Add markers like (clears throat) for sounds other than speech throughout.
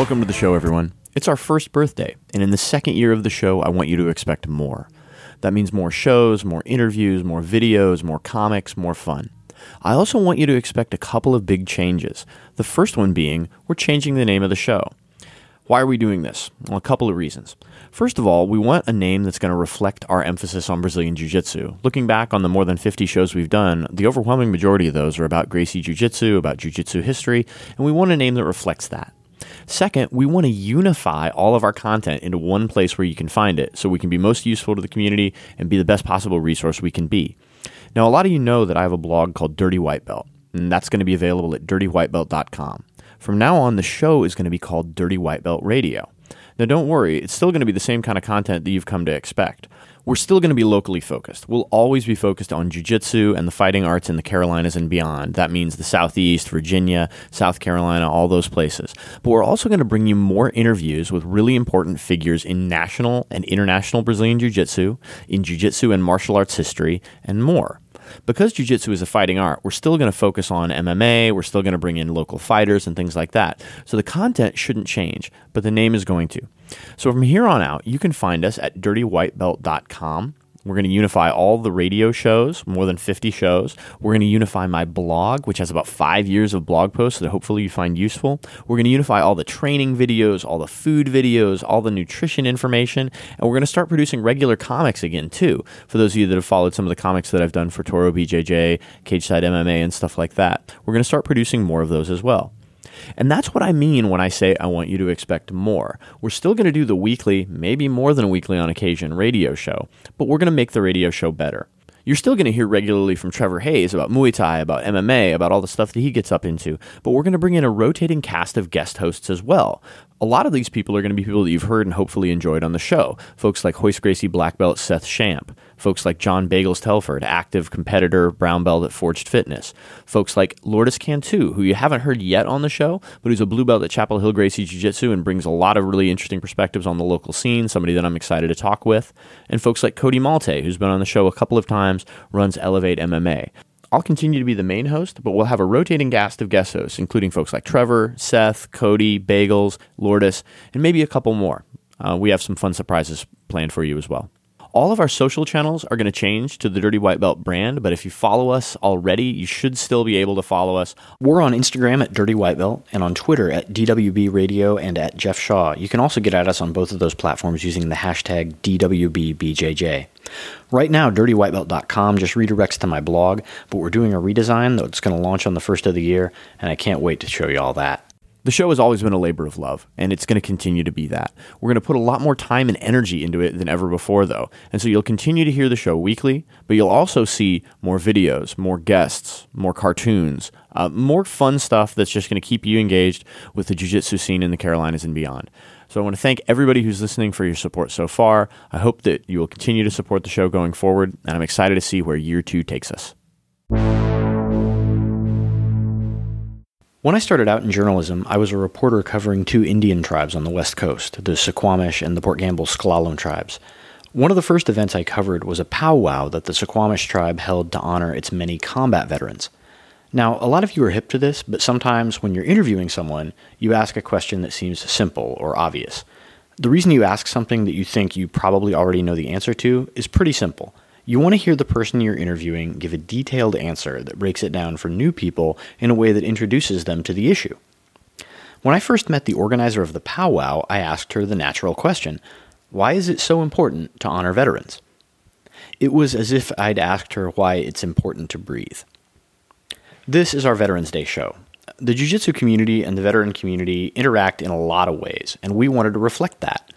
Welcome to the show, everyone. It's our first birthday, and in the second year of the show, I want you to expect more. That means more shows, more interviews, more videos, more comics, more fun. I also want you to expect a couple of big changes. The first one being, we're changing the name of the show. Why are we doing this? Well, a couple of reasons. First of all, we want a name that's going to reflect our emphasis on Brazilian Jiu Jitsu. Looking back on the more than 50 shows we've done, the overwhelming majority of those are about Gracie Jiu Jitsu, about Jiu Jitsu history, and we want a name that reflects that. Second, we want to unify all of our content into one place where you can find it so we can be most useful to the community and be the best possible resource we can be. Now, a lot of you know that I have a blog called Dirty White Belt, and that's going to be available at dirtywhitebelt.com. From now on, the show is going to be called Dirty White Belt Radio. Now, don't worry, it's still going to be the same kind of content that you've come to expect we're still going to be locally focused. We'll always be focused on jujitsu and the fighting arts in the Carolinas and beyond. That means the Southeast, Virginia, South Carolina, all those places. But we're also going to bring you more interviews with really important figures in national and international Brazilian Jiu Jitsu, in Jiu Jitsu and martial arts history, and more. Because Jiu Jitsu is a fighting art, we're still going to focus on MMA, we're still going to bring in local fighters and things like that. So the content shouldn't change, but the name is going to. So from here on out, you can find us at dirtywhitebelt.com. We're going to unify all the radio shows, more than 50 shows. We're going to unify my blog, which has about five years of blog posts that hopefully you find useful. We're going to unify all the training videos, all the food videos, all the nutrition information, and we're going to start producing regular comics again, too, for those of you that have followed some of the comics that I've done for Toro BJJ, Cage Side MMA, and stuff like that. We're going to start producing more of those as well. And that's what I mean when I say I want you to expect more. We're still going to do the weekly, maybe more than a weekly on occasion, radio show, but we're going to make the radio show better. You're still going to hear regularly from Trevor Hayes about Muay Thai, about MMA, about all the stuff that he gets up into, but we're going to bring in a rotating cast of guest hosts as well a lot of these people are going to be people that you've heard and hopefully enjoyed on the show. Folks like Royce Gracie black belt Seth Shamp. Folks like John Bagels Telford, active competitor brown belt at Forged Fitness. Folks like Lourdes Cantu, who you haven't heard yet on the show, but who's a blue belt at Chapel Hill Gracie Jiu Jitsu and brings a lot of really interesting perspectives on the local scene, somebody that I'm excited to talk with. And folks like Cody Malte, who's been on the show a couple of times, runs Elevate MMA. I'll continue to be the main host, but we'll have a rotating cast of guest hosts, including folks like Trevor, Seth, Cody, Bagels, Lourdes, and maybe a couple more. Uh, we have some fun surprises planned for you as well. All of our social channels are going to change to the Dirty White Belt brand, but if you follow us already, you should still be able to follow us. We're on Instagram at Dirty White Belt and on Twitter at DWB Radio and at Jeff Shaw. You can also get at us on both of those platforms using the hashtag DWBBJJ. Right now, dirtywhitebelt.com just redirects to my blog, but we're doing a redesign that's going to launch on the first of the year, and I can't wait to show you all that. The show has always been a labor of love, and it's going to continue to be that. We're going to put a lot more time and energy into it than ever before, though. And so you'll continue to hear the show weekly, but you'll also see more videos, more guests, more cartoons, uh, more fun stuff that's just going to keep you engaged with the jiu jitsu scene in the Carolinas and beyond. So I want to thank everybody who's listening for your support so far. I hope that you will continue to support the show going forward, and I'm excited to see where year two takes us. When I started out in journalism, I was a reporter covering two Indian tribes on the West Coast, the Suquamish and the Port Gamble S'Klallam tribes. One of the first events I covered was a powwow that the Suquamish tribe held to honor its many combat veterans. Now, a lot of you are hip to this, but sometimes when you're interviewing someone, you ask a question that seems simple or obvious. The reason you ask something that you think you probably already know the answer to is pretty simple. You want to hear the person you're interviewing give a detailed answer that breaks it down for new people in a way that introduces them to the issue. When I first met the organizer of the powwow, I asked her the natural question Why is it so important to honor veterans? It was as if I'd asked her why it's important to breathe. This is our Veterans Day show. The Jiu Jitsu community and the veteran community interact in a lot of ways, and we wanted to reflect that.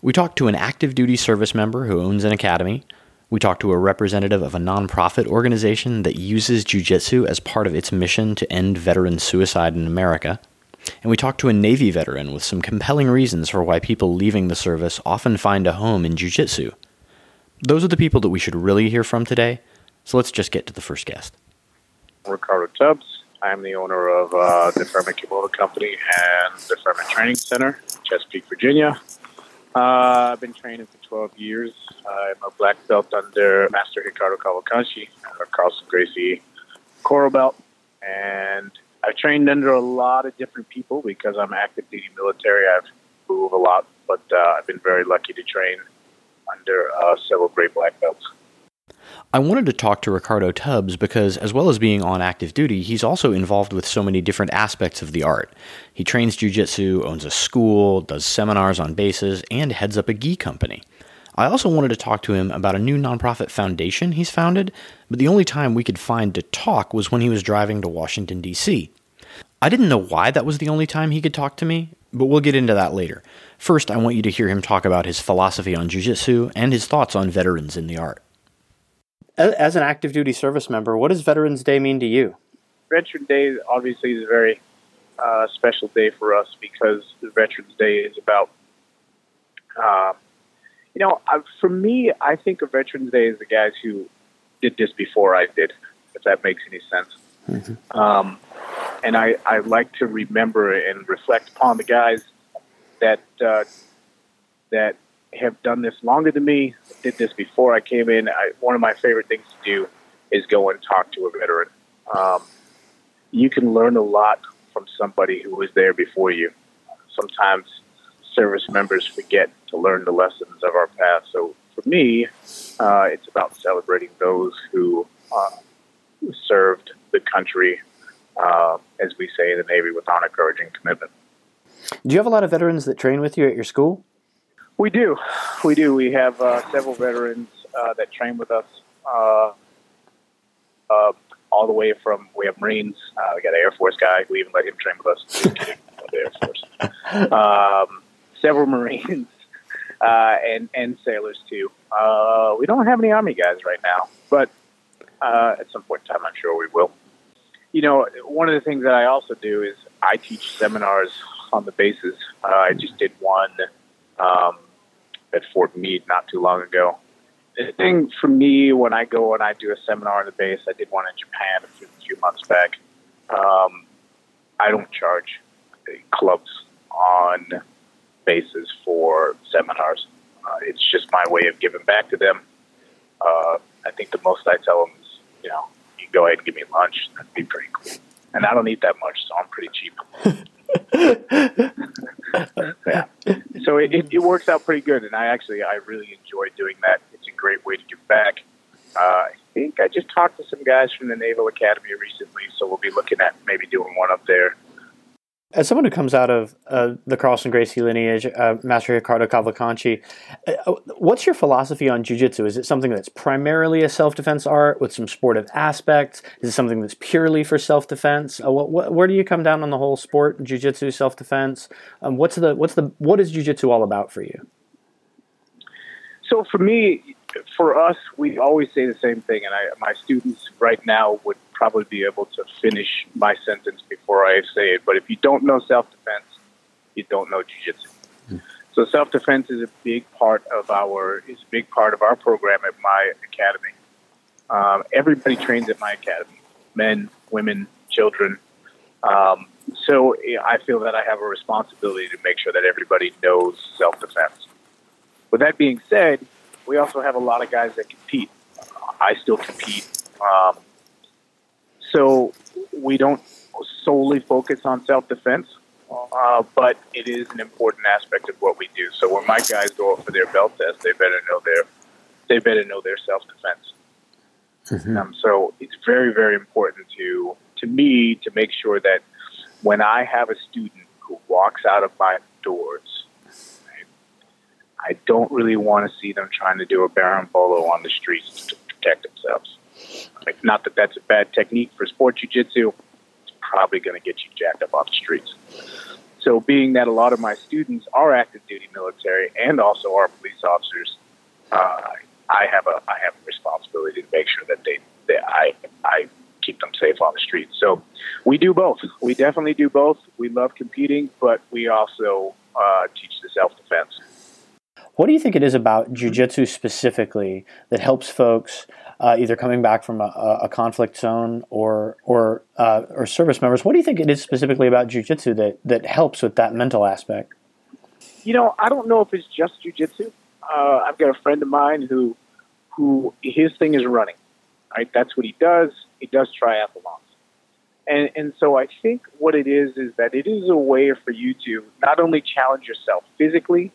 We talked to an active duty service member who owns an academy. We talked to a representative of a nonprofit organization that uses jujitsu as part of its mission to end veteran suicide in America. And we talked to a Navy veteran with some compelling reasons for why people leaving the service often find a home in jujitsu. Those are the people that we should really hear from today. So let's just get to the first guest. Ricardo Tubbs. I'm the owner of uh, Da Firma Kimono Company and Da Firma Training Center, Chesapeake, Virginia. Uh, I've been training for 12 years. I'm a black belt under Master Ricardo Cavalcanti, a Carlson Gracie coral belt, and I've trained under a lot of different people because I'm active duty military. I've moved a lot, but uh, I've been very lucky to train under uh, several great black belts. I wanted to talk to Ricardo Tubbs because, as well as being on active duty, he's also involved with so many different aspects of the art. He trains jujitsu, owns a school, does seminars on bases, and heads up a gi company. I also wanted to talk to him about a new nonprofit foundation he's founded, but the only time we could find to talk was when he was driving to Washington, D.C. I didn't know why that was the only time he could talk to me, but we'll get into that later. First, I want you to hear him talk about his philosophy on jujitsu and his thoughts on veterans in the art. As an active duty service member, what does Veterans Day mean to you? Veterans Day obviously is a very uh, special day for us because Veterans Day is about, uh, you know, for me, I think of Veterans Day as the guys who did this before I did, if that makes any sense. Mm-hmm. Um, and I, I like to remember and reflect upon the guys that uh, that have done this longer than me, did this before I came in. I, one of my favorite things to do is go and talk to a veteran. Um, you can learn a lot from somebody who was there before you. Sometimes service members forget to learn the lessons of our past. So for me, uh, it's about celebrating those who uh, served the country, uh, as we say in the Navy, with honor, courage, and commitment. Do you have a lot of veterans that train with you at your school? We do, we do. We have uh, several veterans uh, that train with us, uh, uh all the way from we have Marines. Uh, we got an Air Force guy. We even let him train with us. (laughs) the Air Force. Um, several Marines (laughs) uh, and and sailors too. we don't have any Army guys right now, but at some point in time, I'm sure we will. You know, one of the things that I also do is I teach seminars on the bases. I just did one. Um, at Fort Meade not too long ago. The thing for me when I go and I do a seminar on the base, I did one in Japan a few, a few months back. Um, I don't charge clubs on bases for seminars. Uh, it's just my way of giving back to them. Uh, I think the most I tell them is, you know, you go ahead and give me lunch. That'd be pretty cool. And I don't eat that much, so I'm pretty cheap. (laughs) yeah. (laughs) So it, it, it, works out pretty good, and I actually I really enjoy doing that. It's a great way to give back. Uh, I think I just talked to some guys from the Naval Academy recently, so we'll be looking at maybe doing one up there as someone who comes out of uh, the Carlson Gracie lineage, uh, Master Ricardo Cavalcanti, uh, uh, what's your philosophy on jiu-jitsu? Is it something that's primarily a self-defense art with some sportive aspects? Is it something that's purely for self-defense? Uh, what, what, where do you come down on the whole sport, jiu-jitsu, self-defense? Um, what's the what's the what is jiu-jitsu all about for you? So for me, for us, we always say the same thing, and I, my students right now would probably be able to finish my sentence before I say it. But if you don't know self defense, you don't know jujitsu. Mm. So self defense is a big part of our is a big part of our program at my academy. Um, everybody trains at my academy: men, women, children. Um, so I feel that I have a responsibility to make sure that everybody knows self defense. With that being said, we also have a lot of guys that compete. I still compete. Um, so we don't solely focus on self defense, uh, but it is an important aspect of what we do. So when my guys go up for their belt test, they better know their they better know their self defense. Mm-hmm. Um, so it's very very important to to me to make sure that when I have a student who walks out of my doors, I don't really want to see them trying to do a berimbolo on the streets to protect themselves. Like, not that that's a bad technique for sport jujitsu. It's probably going to get you jacked up on the streets. so, being that a lot of my students are active duty military and also are police officers, uh, I have a I have a responsibility to make sure that they that I I keep them safe on the streets. So we do both. We definitely do both. We love competing, but we also uh, teach the self defense. What do you think it is about jujitsu specifically that helps folks uh, either coming back from a, a conflict zone or or uh, or service members? What do you think it is specifically about jujitsu that that helps with that mental aspect? You know, I don't know if it's just jujitsu. Uh, I've got a friend of mine who who his thing is running. Right, that's what he does. He does triathlons. And, and so I think what it is is that it is a way for you to not only challenge yourself physically,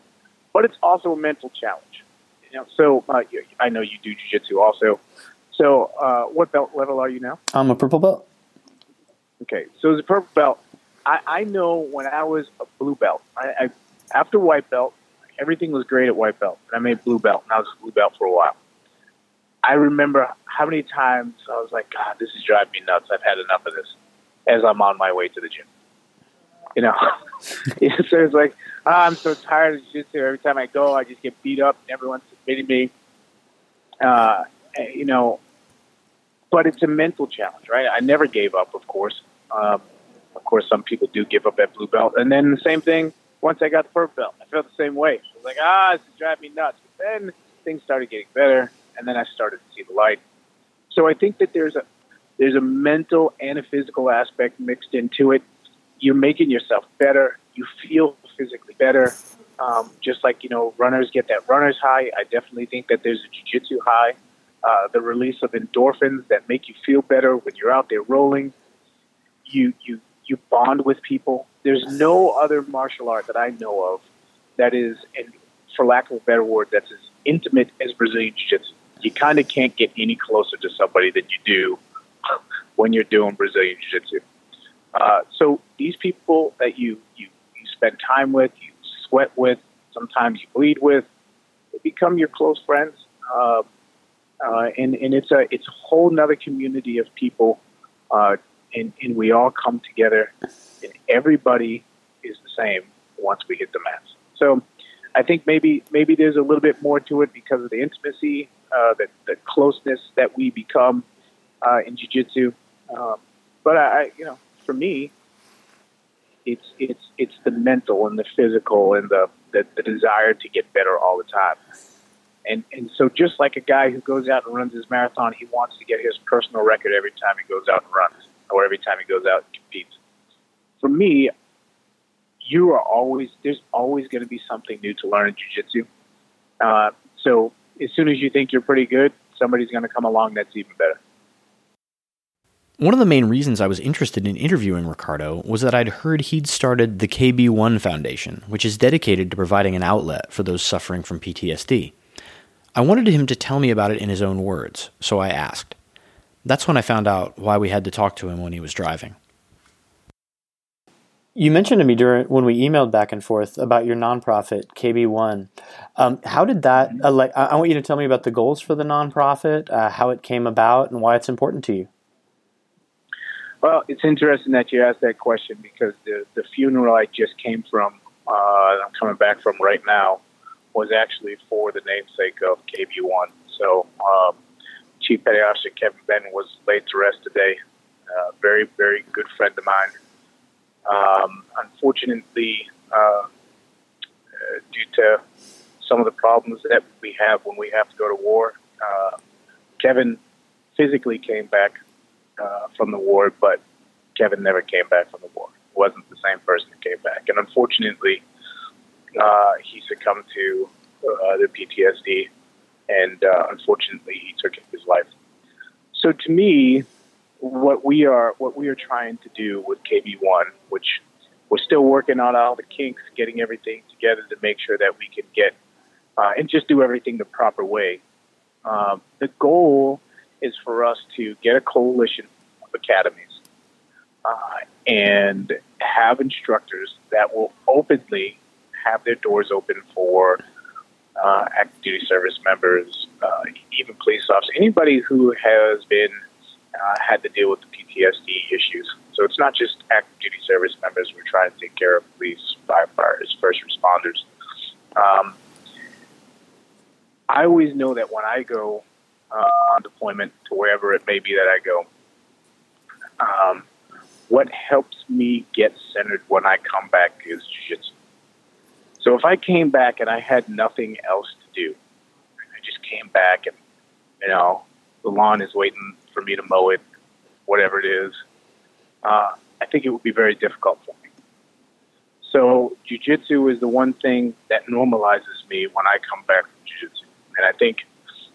but it's also a mental challenge. You know, so uh, I know you do jujitsu also. So uh, what belt level are you now? I'm a purple belt. Okay, so as a purple belt, I, I know when I was a blue belt, I, I after white belt, everything was great at white belt, and I made blue belt, and I was a blue belt for a while. I remember how many times I was like, God, this is driving me nuts. I've had enough of this as I'm on my way to the gym. You know, (laughs) (laughs) so it's like, oh, I'm so tired of jiu-jitsu. Every time I go, I just get beat up and everyone's submitting me. Uh, you know, but it's a mental challenge, right? I never gave up, of course. Um, of course, some people do give up at blue belt. And then the same thing once I got the purple belt. I felt the same way. I was like, ah, this is driving me nuts. But then things started getting better and then I started to see the light. So I think that there's a there's a mental and a physical aspect mixed into it. You're making yourself better. You feel physically better. Um, just like you know, runners get that runner's high. I definitely think that there's a jiu-jitsu high. Uh, the release of endorphins that make you feel better when you're out there rolling. You you you bond with people. There's no other martial art that I know of that is, and for lack of a better word, that's as intimate as Brazilian Jiu-Jitsu you kind of can't get any closer to somebody than you do (laughs) when you're doing Brazilian Jiu Jitsu. Uh, so these people that you, you, you spend time with, you sweat with, sometimes you bleed with, they become your close friends. Uh, uh, and, and it's a it's a whole nother community of people, uh, and, and we all come together, and everybody is the same once we hit the mats. So I think maybe maybe there's a little bit more to it because of the intimacy uh, the, the closeness that we become uh, in jiu-jitsu. Um, but I, you know, for me, it's it's it's the mental and the physical and the, the, the desire to get better all the time. And and so just like a guy who goes out and runs his marathon, he wants to get his personal record every time he goes out and runs, or every time he goes out and competes. For me, you are always there's always going to be something new to learn in jiu-jitsu. Uh, so as soon as you think you're pretty good, somebody's going to come along that's even better. One of the main reasons I was interested in interviewing Ricardo was that I'd heard he'd started the KB1 Foundation, which is dedicated to providing an outlet for those suffering from PTSD. I wanted him to tell me about it in his own words, so I asked. That's when I found out why we had to talk to him when he was driving. You mentioned to me during when we emailed back and forth about your nonprofit KB1. Um, how did that? Uh, like, I want you to tell me about the goals for the nonprofit, uh, how it came about, and why it's important to you. Well, it's interesting that you asked that question because the the funeral I just came from, uh, I'm coming back from right now, was actually for the namesake of KB1. So, um, Chief Petty Officer Kevin Benton was laid to rest today. Uh, very, very good friend of mine um, unfortunately, uh, due to some of the problems that we have when we have to go to war, uh, Kevin physically came back uh, from the war, but Kevin never came back from the war. wasn't the same person who came back, and unfortunately, uh, he succumbed to uh, the PTSD, and uh, unfortunately, he took his life. So to me, what we are what we are trying to do with KB1, which we're still working on all the kinks, getting everything together to make sure that we can get uh, and just do everything the proper way. Um, the goal is for us to get a coalition of academies uh, and have instructors that will openly have their doors open for uh, active duty service members, uh, even police officers, anybody who has been uh, had to deal with the PTSD issues. So it's not just active duty service members. We're trying to take care of police, firefighters, first responders. Um, I always know that when I go on deployment to wherever it may be that I go, um, what helps me get centered when I come back is jiu-jitsu. So if I came back and I had nothing else to do, I just came back and, you know, the lawn is waiting for me to mow it, whatever it is, uh, I think it would be very difficult for me. So jujitsu is the one thing that normalizes me when I come back from jujitsu. And I think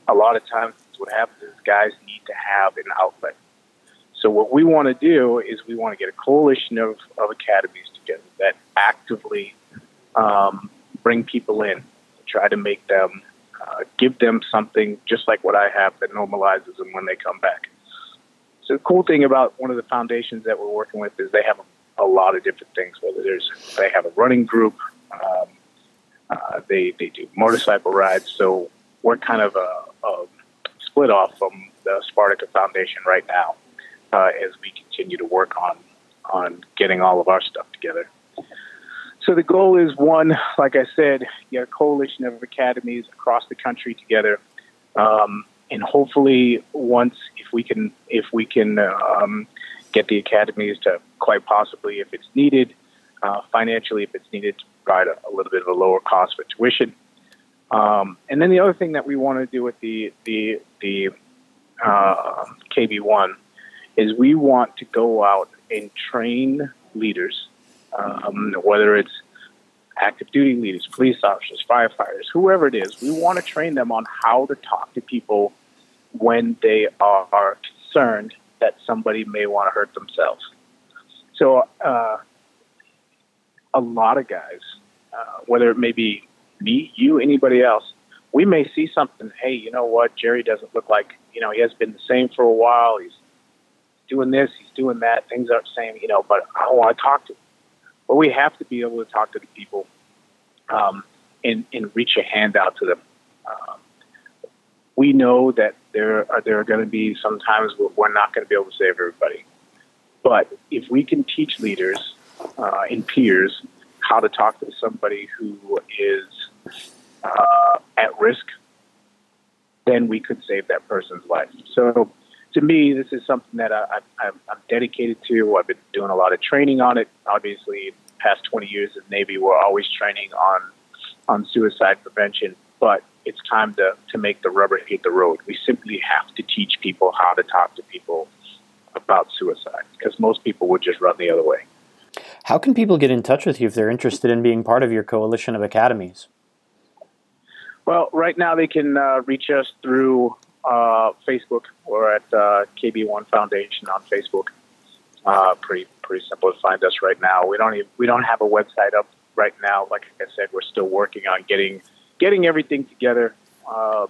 a lot of times what happens is guys need to have an outlet. So what we want to do is we want to get a coalition of, of academies together that actively um, bring people in, try to make them, uh, give them something just like what I have that normalizes them when they come back. So the cool thing about one of the foundations that we're working with is they have a, a lot of different things. Whether there's they have a running group, um, uh, they they do motorcycle rides. So we're kind of a, a split off from the Spartica Foundation right now uh, as we continue to work on on getting all of our stuff together. So the goal is one, like I said, get a coalition of academies across the country together, um, and hopefully, once if we can, if we can um, get the academies to quite possibly, if it's needed, uh, financially, if it's needed, to provide a, a, little bit of a lower cost for tuition. Um, and then the other thing that we want to do with the the the uh, KB one is we want to go out and train leaders, um, whether it's active duty leaders, police officers, firefighters, whoever it is. We want to train them on how to talk to people when they are, concerned that somebody may want to hurt themselves. So, uh, a lot of guys, uh, whether it may be me, you, anybody else, we may see something. Hey, you know what? Jerry doesn't look like you know he has been the same for a while. He's doing this, he's doing that. Things aren't the same, you know. But I want to talk to. Him. But we have to be able to talk to the people um, and and reach a hand out to them. Um, we know that there are there are going to be some times where we're not going to be able to save everybody. But if we can teach leaders uh, and peers how to talk to somebody who is uh, at risk, then we could save that person's life. So, to me, this is something that I, am dedicated to. I've been doing a lot of training on it. Obviously, past 20 years the Navy, we're always training on on suicide prevention. But it's time to, to make the rubber hit the road. We simply have to teach people how to talk to people about suicide because most people would just run the other way. How can people get in touch with you if they're interested in being part of your coalition of academies? Well, right now they can uh, reach us through uh, Facebook or at uh, KB1 Foundation on Facebook. Uh, pretty pretty simple to find us right now. We don't even, we don't have a website up right now. Like I said, we're still working on getting getting everything together, uh,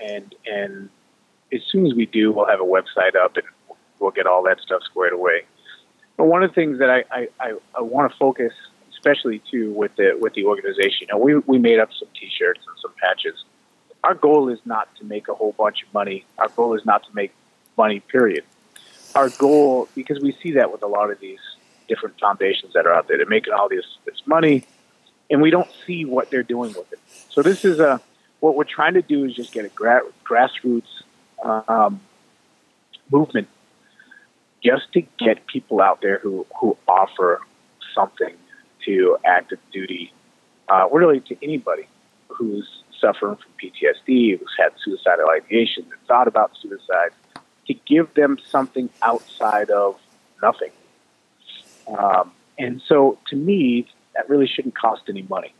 and and as soon as we do, we'll have a website up and we'll get all that stuff squared away. But one of the things that I, I, I, I want to focus, especially too with the with the organization, you know, we we made up some T-shirts and some patches. Our goal is not to make a whole bunch of money. Our goal is not to make money. Period. Our goal, because we see that with a lot of these different foundations that are out there, they're making all this this money, and we don't see what they're doing with it. So this is a what we're trying to do is just get a gra- grassroots um, movement, just to get people out there who who offer something to active duty, uh, really to anybody who's suffering from PTSD, who's had suicidal ideation, and thought about suicide, to give them something outside of nothing. Um, and so, to me, that really shouldn't cost any money.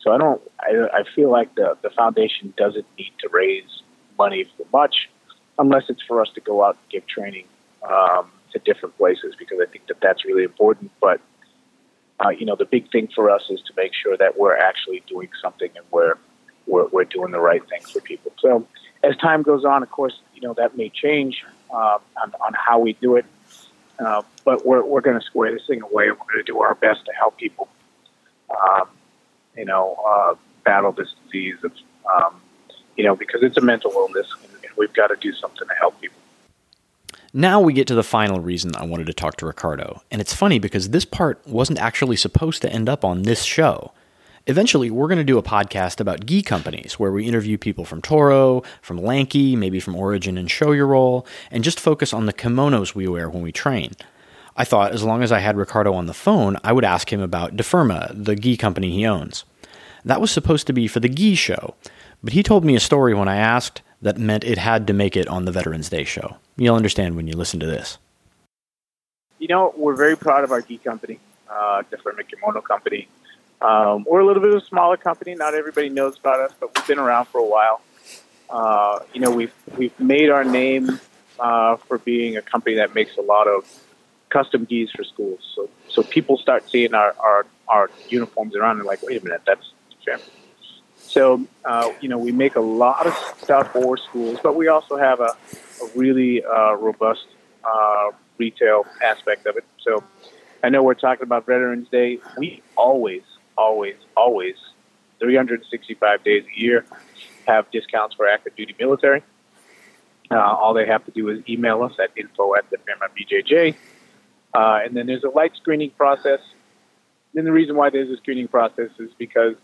So I don't. I, I feel like the the foundation doesn't need to raise money for much, unless it's for us to go out and give training um, to different places because I think that that's really important. But uh, you know, the big thing for us is to make sure that we're actually doing something and we're we're, we're doing the right things for people. So as time goes on, of course, you know that may change uh, on, on how we do it. Uh, but we're, we're going to square this thing away and we're going to do our best to help people. Um, you know, uh, battle this disease of, um, you know, because it's a mental illness and we've got to do something to help people. Now we get to the final reason I wanted to talk to Ricardo, and it's funny because this part wasn't actually supposed to end up on this show. Eventually, we're going to do a podcast about gi companies where we interview people from Toro, from Lanky, maybe from Origin and Show Your Roll, and just focus on the kimonos we wear when we train. I thought as long as I had Ricardo on the phone, I would ask him about Da Firma, the gi company he owns. That was supposed to be for the gi show, but he told me a story when I asked that meant it had to make it on the Veterans Day show. You'll understand when you listen to this. You know, we're very proud of our gi company, uh, Da Firma Kimono Company. Um, we're a little bit of a smaller company. Not everybody knows about us, but we've been around for a while. Uh, you know, we've we've made our name uh, for being a company that makes a lot of custom gis for schools. So so people start seeing our our, our uniforms around and like, wait a minute, that's fair. So uh, you know, we make a lot of stuff for schools, but we also have a, a really uh, robust uh, retail aspect of it. So I know we're talking about Veterans Day. We always always, always, 365 days a year, have discounts for active duty military. Uh, all they have to do is email us at info at the BJJ. Uh, and then there's a light screening process. And the reason why there's a screening process is because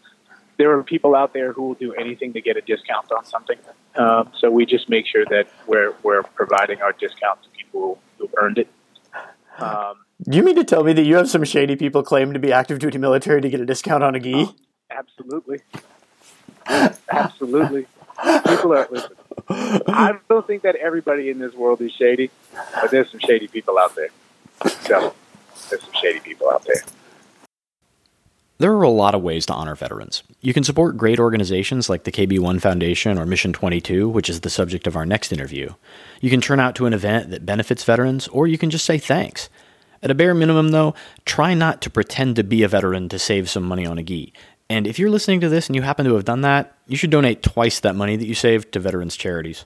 there are people out there who will do anything to get a discount on something. Uh, so we just make sure that we're, we're providing our discount to people who earned it. Um, do you mean to tell me that you have some shady people claim to be active duty military to get a discount on a gi? Oh, absolutely. absolutely. People are listen. I don't think that everybody in this world is shady, but there's some shady people out there. So there's some shady people out there. There are a lot of ways to honor veterans. You can support great organizations like the KB1 Foundation or Mission 22, which is the subject of our next interview. You can turn out to an event that benefits veterans, or you can just say thanks. At a bare minimum, though, try not to pretend to be a veteran to save some money on a gi. And if you're listening to this and you happen to have done that, you should donate twice that money that you saved to veterans charities.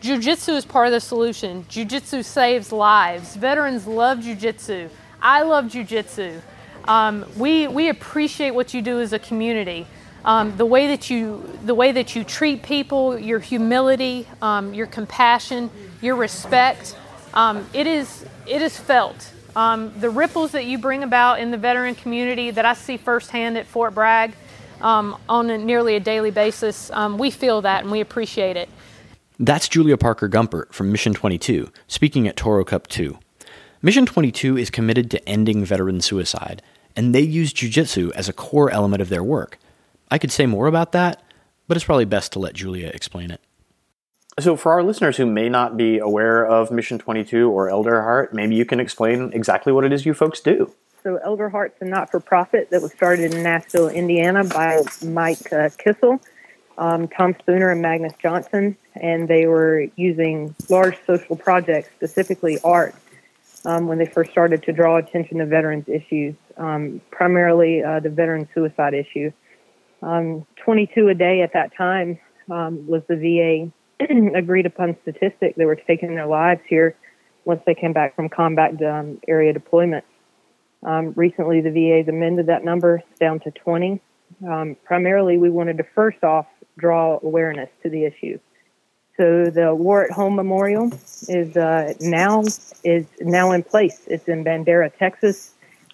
Jiu-Jitsu is part of the solution. Jiu-Jitsu saves lives. Veterans love Jiu-Jitsu. I love Jiu-Jitsu. Um, we, we appreciate what you do as a community. Um, the way that you the way that you treat people, your humility, um, your compassion, your respect, um, it is it is felt. Um, the ripples that you bring about in the veteran community that I see firsthand at Fort Bragg um, on a, nearly a daily basis, we feel that and we appreciate it. That's Julia Parker Gumpert from Mission 22, speaking at Toro Cup 2. Mission 22 is committed to ending veteran suicide, and they use jiu-jitsu as a core element of their work. I could say more about that, but it's probably best to let Julia explain it. So, for our listeners who may not be aware of Mission 22 or Elder Heart, maybe you can explain exactly what it is you folks do. So, Elder Heart's a not for profit that was started in Nashville, Indiana by Mike uh, Kissel, um, Tom Spooner, and Magnus Johnson. And they were using large social projects, specifically art, um, when they first started to draw attention to veterans' issues, um, primarily uh, the veteran suicide issue. Um, 22 a day at that time um, was the VA (clears throat) agreed upon statistic. They were taking their lives here once they came back from combat um, area deployment. Um, recently, the VA has amended that number down to 20. Um, primarily, we wanted to first off draw awareness to the issue. So the War at Home Memorial is uh, now is now in place. It's in Bandera, Texas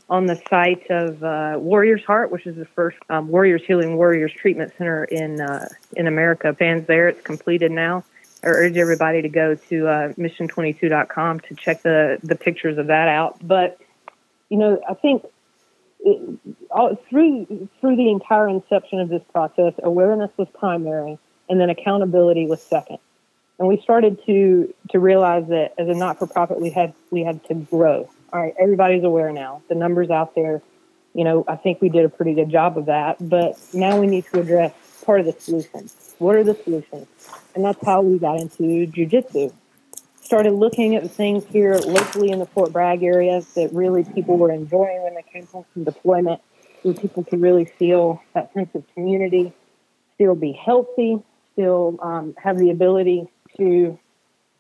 on the site of uh, Warriors Heart, which is the first um, Warriors Healing Warriors Treatment Center in uh, in America. Fans there, it's completed now. I urge everybody to go to uh, mission22.com to check the the pictures of that out. But you know, I think all, through through the entire inception of this process, awareness was primary, and then accountability was second. And we started to to realize that as a not for profit, we had we had to grow all right, everybody's aware now. The numbers out there, you know, I think we did a pretty good job of that. But now we need to address part of the solution. What are the solutions? And that's how we got into jujitsu. Started looking at the things here locally in the Fort Bragg area that really people were enjoying when they came home from deployment, where people could really feel that sense of community, still be healthy, still um, have the ability to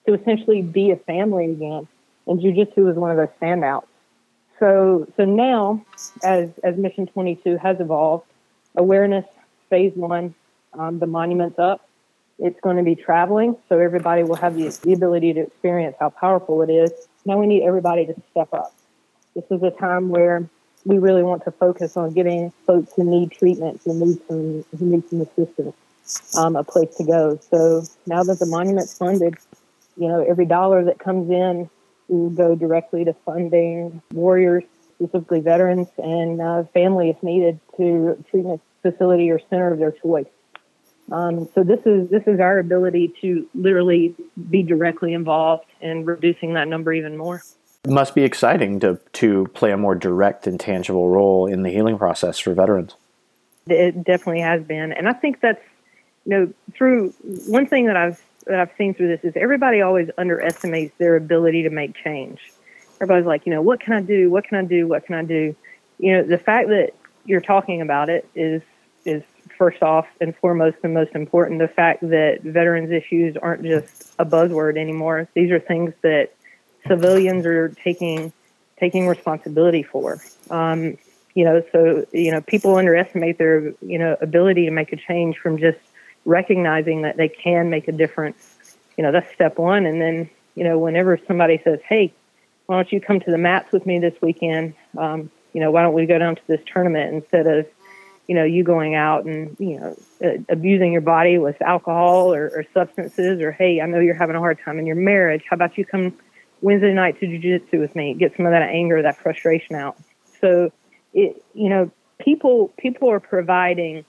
to essentially be a family again and jujitsu was one of those standouts. So, so now, as as Mission 22 has evolved, awareness phase one, um, the monuments up, It's going to be traveling, so everybody will have the, the ability to experience how powerful it is. Now we need everybody to step up. This is a time where we really want to focus on giving folks who need treatment, who need some, who need some assistance, um, a place to go. So now that the monument's funded, you know, every dollar that comes in will go directly to funding warriors, specifically veterans and uh, family if needed to treatment facility or center of their choice. Um, so this is this is our ability to literally be directly involved in reducing that number even more. It must be exciting to to play a more direct and tangible role in the healing process for veterans. It definitely has been, and I think that's you know through one thing that I've that I've seen through this is everybody always underestimates their ability to make change. Everybody's like, you know, what can I do? What can I do? What can I do? You know, the fact that you're talking about it is is first off and foremost and most important. The fact that veterans issues aren't just a buzzword anymore. These are things that civilians are taking taking responsibility for. Um, you know, so you know, people underestimate their you know ability to make a change from just recognizing that they can make a difference. You know, that's step one. And then you know, whenever somebody says, "Hey, why don't you come to the mats with me this weekend?" Um, you know, why don't we go down to this tournament instead of you know you going out and you know uh, abusing your body with alcohol or, or substances or hey i know you're having a hard time in your marriage. How about you come wednesday night to jiu-jitsu with me? Get some of that anger that frustration out. So it you know people people are providing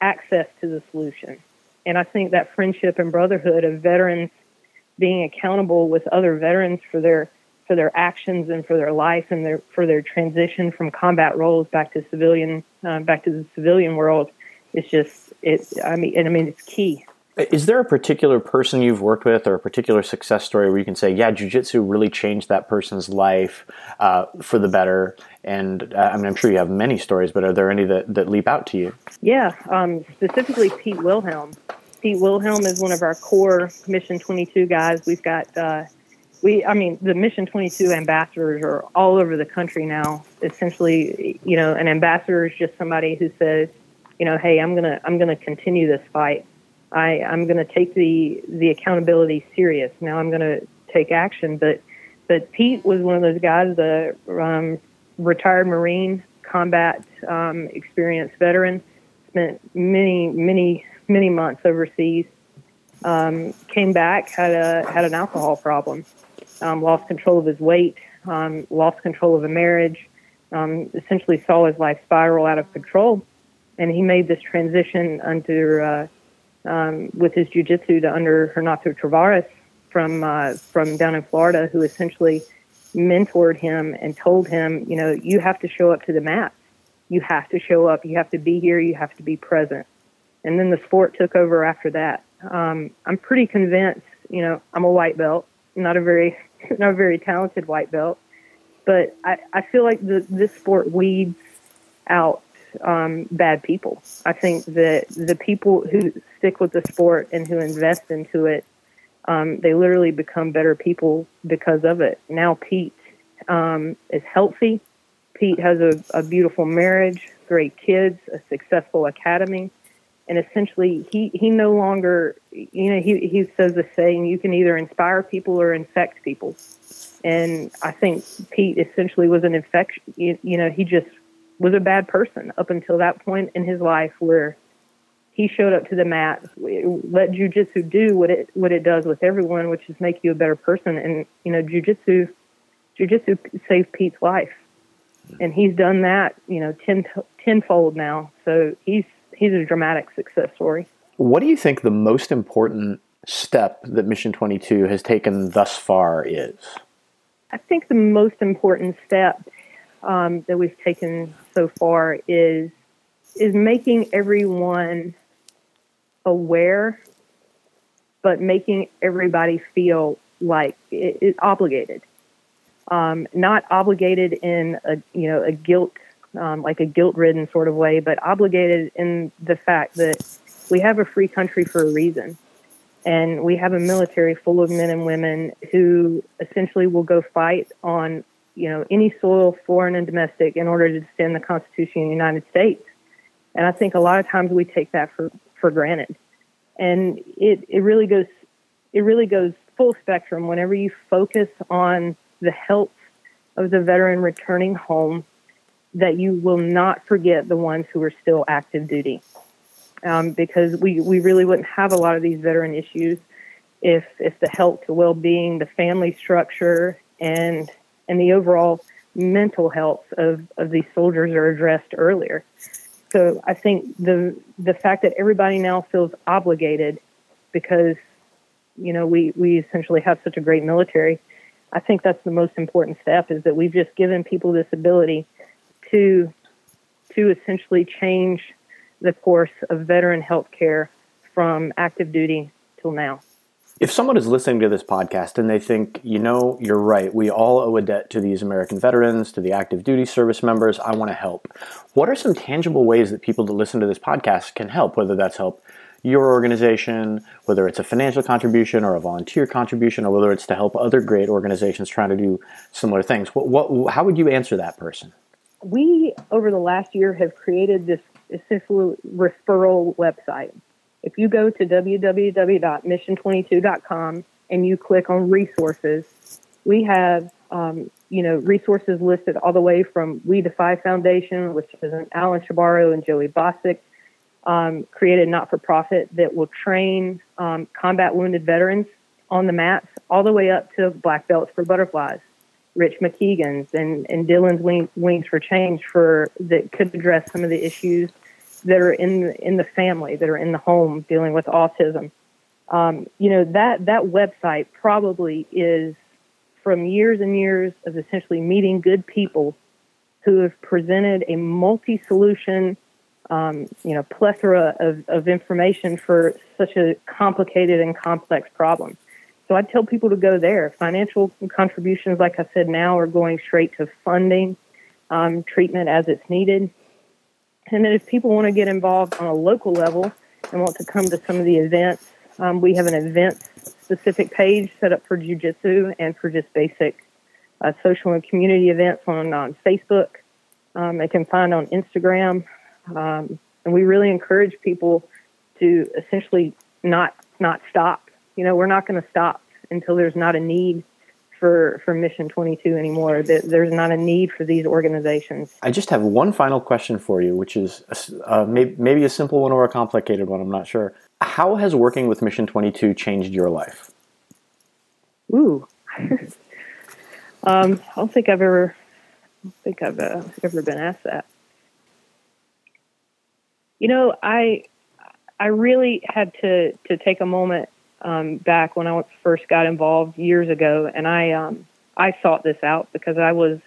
access to the solution. And i think that friendship and brotherhood of veterans being accountable with other veterans for their for their actions and for their life and their for their transition from combat roles back to civilian uh, back to the civilian world it's just it i mean and i mean it's key. Is there a particular person you've worked with or a particular success story where you can say yeah jiu-jitsu really changed that person's life uh, for the better? And uh, i mean i'm sure you have many stories but are there any that, that leap out to you? Yeah um, specifically pete wilhelm. Pete wilhelm is one of our core mission 22 guys. We've got uh, we i mean the mission 22 ambassadors are all over the country now. Essentially you know an ambassador is just somebody who says you know hey i'm going to i'm going to continue this fight. I i'm going to take the the accountability serious. Now i'm going to take action. But but pete was one of those guys the um, retired marine combat um, experienced veteran spent many many many months overseas um, came back had a had an alcohol problem um, lost control of his weight, um, lost control of a marriage, um, essentially saw his life spiral out of control. And he made this transition under uh, um, with his jujitsu to under Renato Tavares from uh, from down in Florida, who essentially mentored him and told him, you know, you have to show up to the mat. You have to show up. You have to be here. You have to be present. And then the sport took over after that. Um, I'm pretty convinced. You know, I'm a white belt, not a very (laughs) not a very talented white belt, but I, I feel like the, this sport weeds out um, bad people. I think that the people who stick with the sport and who invest into it, um, they literally become better people because of it. Now Pete um, is healthy. Pete has a, a beautiful marriage, great kids, a successful academy and essentially he he no longer you know he he says the saying you can either inspire people or infect people. And i think pete essentially was an infection you, you know he just was a bad person up until that point in his life where he showed up to the mat let jujitsu do what it what it does with everyone which is make you a better person. And you know jujitsu jujitsu saved pete's life. And he's done that you know ten tenfold now. So he's he's a dramatic success story. What do you think the most important step that Mission 22 has taken thus far is? I think the most important step um, that we've taken so far is is making everyone aware, but making everybody feel like it, it obligated. Um, not obligated in a you know a guilt um, like a guilt ridden sort of way, but obligated in the fact that we have a free country for a reason. And we have a military full of men and women who essentially will go fight on, you know, any soil, foreign and domestic, in order to defend the Constitution of the United States. And I think a lot of times we take that for, for granted. and it it really goes it really goes full spectrum. Whenever you focus on the health of the veteran returning home, that you will not forget the ones who are still active duty. Um, because we, we really wouldn't have a lot of these veteran issues if if the health, the well being, the family structure, and and the overall mental health of, of these soldiers are addressed earlier. So I think the the fact that everybody now feels obligated because you know we we essentially have such a great military. I think that's the most important step is that we've just given people this ability to to essentially change the course of veteran health care from active duty till now. If someone is listening to this podcast and they think, you know, you're right, we all owe a debt to these American veterans, to the active duty service members, I want to help. What are some tangible ways that people that listen to this podcast can help, whether that's help your organization, whether it's a financial contribution or a volunteer contribution, or whether it's to help other great organizations trying to do similar things? What, what, how would you answer that person? We, over the last year, have created this essential referral website if you go to www.mission22.com and you click on resources, we have um, you know resources listed all the way from We Defy Foundation, which is an Alan Shebaro and Joey Bozik um, created not-for-profit that will train um, combat wounded veterans on the mats, all the way up to black belts for butterflies. Rich McKeegan's and, and Dylan's Wings for Change for that could address some of the issues that are in the, in the family, that are in the home dealing with autism. Um, you know that that website probably is from years and years of essentially meeting good people who have presented a multi-solution, um, you know, plethora of, of information for such a complicated and complex problem. So I'd tell people to go there. Financial contributions, like I said, now are going straight to funding um, treatment as it's needed. And then if people want to get involved on a local level and want to come to some of the events, um, we have an event specific page set up for jujitsu and for just basic uh, social and community events on, on Facebook. Um, they can find on Instagram. Um, and we really encourage people to essentially not not stop. You know, we're not going to stop until there's not a need for, for Mission 22 anymore. That there's not a need for these organizations. I just have one final question for you, which is uh, maybe, maybe a simple one or a complicated one. I'm not sure. How has working with Mission 22 changed your life? Ooh. (laughs) um, I don't think I've ever, I don't think I've uh, ever been asked that. You know, I, I really had to, to take a moment um, back when I first got involved years ago, and I um, I sought this out because I was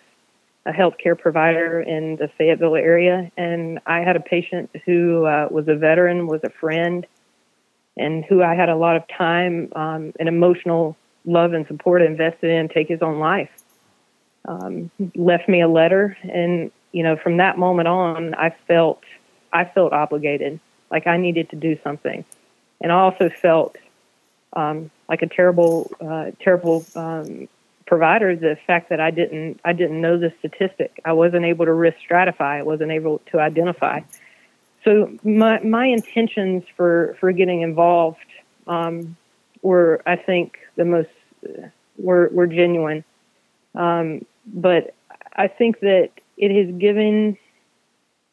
a healthcare provider in the Fayetteville area, and I had a patient who uh, was a veteran, was a friend, and who I had a lot of time um, and emotional love and support invested in take his own life. Um, left me a letter, and you know, from that moment on, I felt I felt obligated, like I needed to do something, and I also felt um, like a terrible, uh, terrible um, provider. The fact that I didn't, I didn't know the statistic. I wasn't able to risk stratify. I wasn't able to identify. So my my intentions for for getting involved um, were, I think, the most were were genuine. Um, but I think that it has given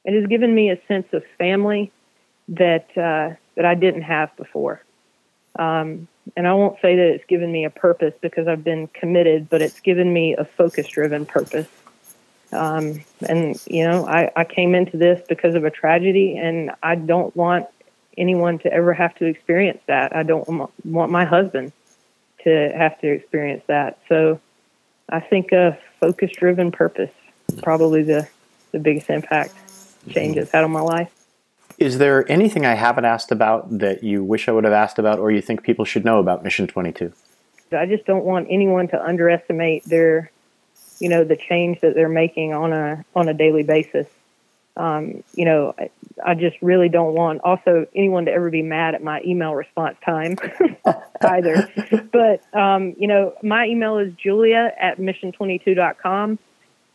it has given me a sense of family that uh, that I didn't have before. Um, and I won't say that it's given me a purpose because I've been committed, but it's given me a focus driven purpose. Um, and, you know, I, I came into this because of a tragedy, and I don't want anyone to ever have to experience that. I don't want my husband to have to experience that. So I think a focus driven purpose probably the, the biggest impact change it's had on my life. Is there anything I haven't asked about that you wish I would have asked about or you think people should know about Mission 22? I just don't want anyone to underestimate their, you know, the change that they're making on a on a daily basis. Um, you know, I, I, just really don't want also anyone to ever be mad at my email response time (laughs) either. but um, you know, my email is julia at mission22.com.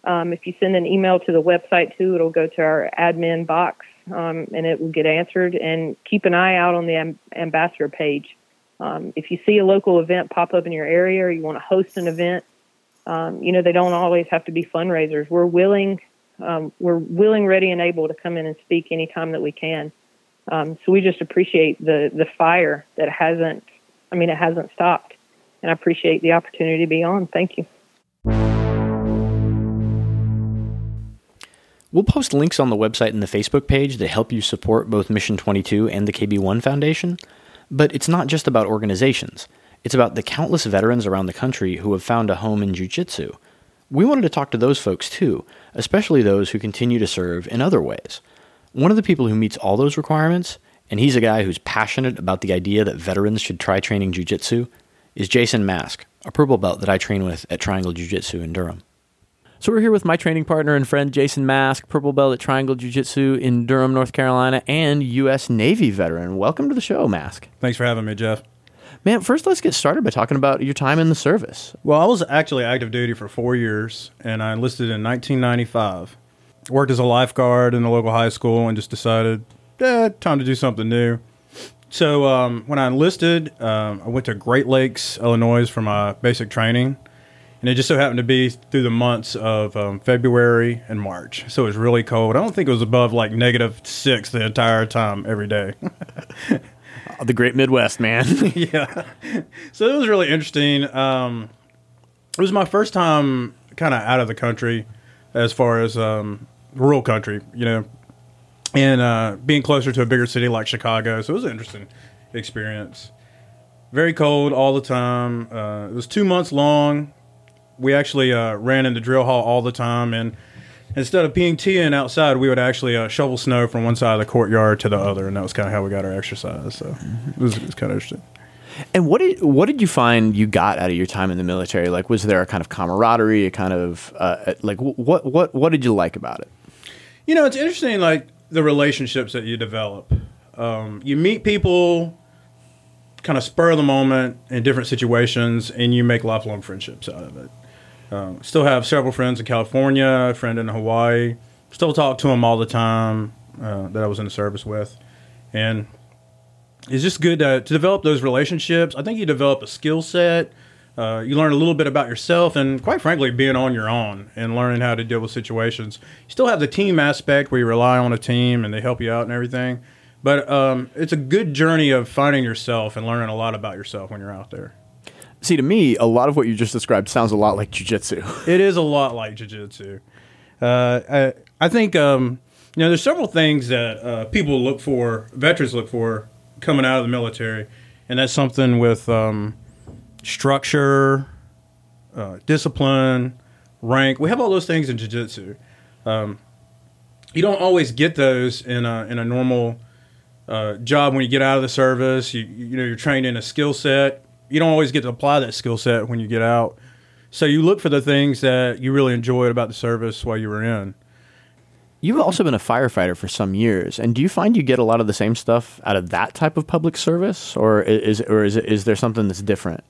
Um, if you send an email to the website too, it'll go to our admin box um, and it will get answered. And keep an eye out on the am- ambassador page. Um, if you see a local event pop up in your area or you want to host an event, um, you know they don't always have to be fundraisers. We're willing, um, we're willing, ready, and able to come in and speak anytime that we can. Um, so we just appreciate the the fire that hasn't, I mean, it hasn't stopped, and I appreciate the opportunity to be on. Thank you. We'll post links on the website and the Facebook page that help you support both Mission 22 and the KB1 Foundation. But it's not just about organizations, it's about the countless veterans around the country who have found a home in Jiu Jitsu. We wanted to talk to those folks too, especially those who continue to serve in other ways. One of the people who meets all those requirements, and he's a guy who's passionate about the idea that veterans should try training Jiu Jitsu, is Jason Mask, a purple belt that I train with at Triangle Jiu Jitsu in Durham. So we're here with my training partner and friend Jason Mask, purple belt at Triangle Jiu Jitsu in Durham, North Carolina, and U.S. Navy veteran. Welcome to the show, Mask. Thanks for having me, Jeff. Man, first let's get started by talking about your time in the service. Well, I was actually active duty for four years, and I enlisted in 1995. Worked as a lifeguard in the local high school, and just decided, eh, time to do something new. So um, when I enlisted, um, I went to Great Lakes, Illinois, for my basic training and it just so happened to be through the months of um, February and March. So it was really cold. I don't think it was above like negative six the entire time every day. (laughs) the Great Midwest, man. (laughs) yeah. So it was really interesting. Um, it was my first time kind of out of the country as far as um, rural country, you know, and uh, being closer to a bigger city like Chicago. So it was an interesting experience. Very cold all the time. Uh, it was two months long we actually uh, ran in the drill hall all the time, and instead of PTing outside, we would actually uh, shovel snow from one side of the courtyard to the other, and that was kind of how we got our exercise. So it was, it was kind of interesting. And what did what did you find you got out of your time in the military? Like, was there a kind of camaraderie, a kind of uh, like what what what did you like about it? You know, it's interesting, like the relationships that you develop. Um, you meet people kind of spur of the moment in different situations, and you make lifelong friendships out of it. Um, still have several friends in California, a friend in Hawaii. Still talk to them all the time uh, that I was in the service with, and it's just good to, to develop those relationships. I think you develop a skill set. Uh, you learn a little bit about yourself, and quite frankly, being on your own and learning how to deal with situations. You still have the team aspect where you rely on a team and they help you out and everything. But um, it's a good journey of finding yourself and learning a lot about yourself when you're out there. See, to me, a lot of what you just described sounds a lot like jujitsu. (laughs) It is a lot like jujitsu. Uh, I, I think um, you know there's several things that uh, people look for, veterans look for coming out of the military, and that's something with um, structure, uh, discipline, rank. We have all those things in jujitsu. Um, you don't always get those in a in a normal uh, job when you get out of the service. You you know you're trained in a skill set you don't always get to apply that skill set when you get out. So you look for the things that you really enjoyed about the service while you were in. You've also been a firefighter for some years, and do you find you get a lot of the same stuff out of that type of public service, or is or is is there something that's different?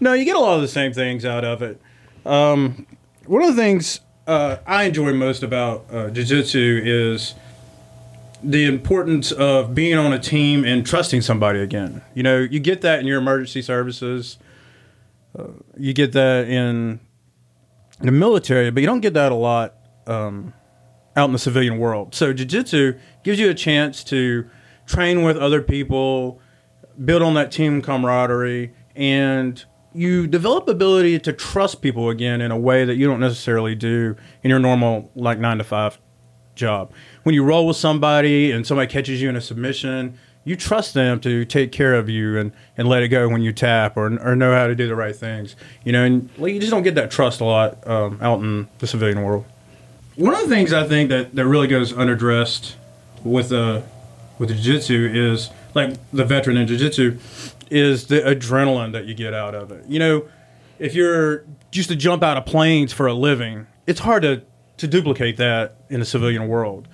No, you get a lot of the same things out of it. Um, one of the things uh, I enjoy most about uh, jiu-jitsu is the importance of being on a team and trusting somebody again. You know, you get that in your emergency services. Uh, you get that in the military, but you don't get that a lot um, out in the civilian world. So, jiu-jitsu gives you a chance to train with other people, build on that team camaraderie, and you develop ability to trust people again in a way that you don't necessarily do in your normal like nine to five job. When you roll with somebody and somebody catches you in a submission, you trust them to take care of you and, and let it go when you tap or, or know how to do the right things. You know, and you just don't get that trust a lot um, out in the civilian world. One of the things I think that, that really goes underdressed with the uh, with jiu-jitsu is like the veteran in jiu-jitsu is the adrenaline that you get out of it. You know, if you're used to jump out of planes for a living, it's hard to to duplicate that in the civilian world.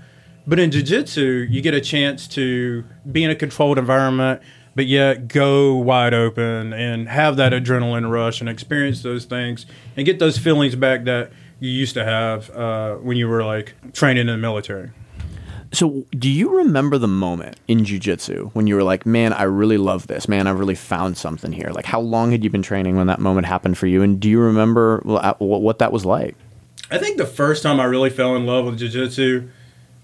But in jiu-jitsu, you get a chance to be in a controlled environment, but yet go wide open and have that adrenaline rush and experience those things and get those feelings back that you used to have uh, when you were like training in the military. So, do you remember the moment in jujitsu when you were like, "Man, I really love this. Man, I really found something here." Like, how long had you been training when that moment happened for you? And do you remember what that was like? I think the first time I really fell in love with jujitsu,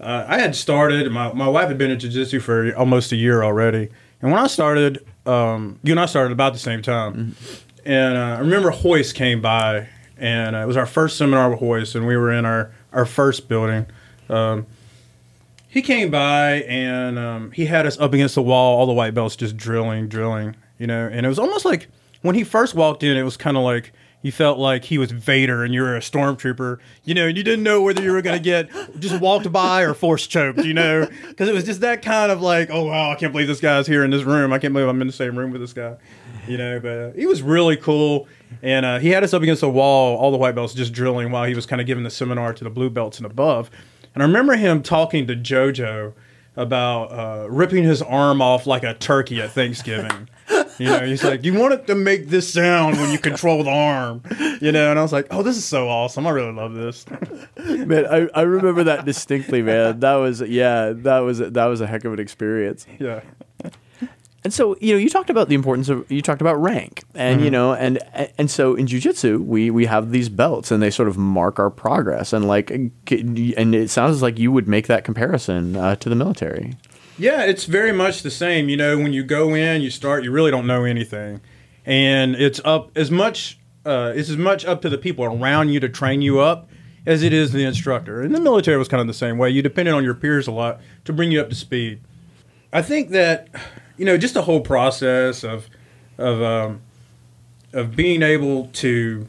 uh, I had started. My my wife had been in jujitsu for almost a year already, and when I started, um, you and I started about the same time. Mm-hmm. And uh, I remember Royce came by, and uh, it was our first seminar with Royce, and we were in our our first building. Um, he came by and um, he had us up against the wall, all the white belts just drilling, drilling, you know. And it was almost like when he first walked in, it was kind of like you felt like he was Vader and you were a stormtrooper, you know, and you didn't know whether you were going to get just walked by or force choked, you know, because it was just that kind of like, oh wow, I can't believe this guy's here in this room. I can't believe I'm in the same room with this guy, you know. But uh, he was really cool, and uh, he had us up against the wall, all the white belts just drilling while he was kind of giving the seminar to the blue belts and above. And I remember him talking to JoJo about uh, ripping his arm off like a turkey at Thanksgiving. You know, he's like, you want it to make this sound when you control the arm, you know. And I was like, oh, this is so awesome. I really love this. man, I, I remember that distinctly, man. That was yeah, that was that was a heck of an experience. Yeah. And so, you know, you talked about the importance of you talked about rank, and mm-hmm. you know, and and so in jujitsu, we we have these belts, and they sort of mark our progress, and like, and it sounds like you would make that comparison uh, to the military. Yeah, it's very much the same. You know, when you go in, you start, you really don't know anything, and it's up as much. Uh, it's as much up to the people around you to train you up as it is the instructor. And the military was kind of the same way. You depended on your peers a lot to bring you up to speed. I think that you know, just the whole process of of um, of being able to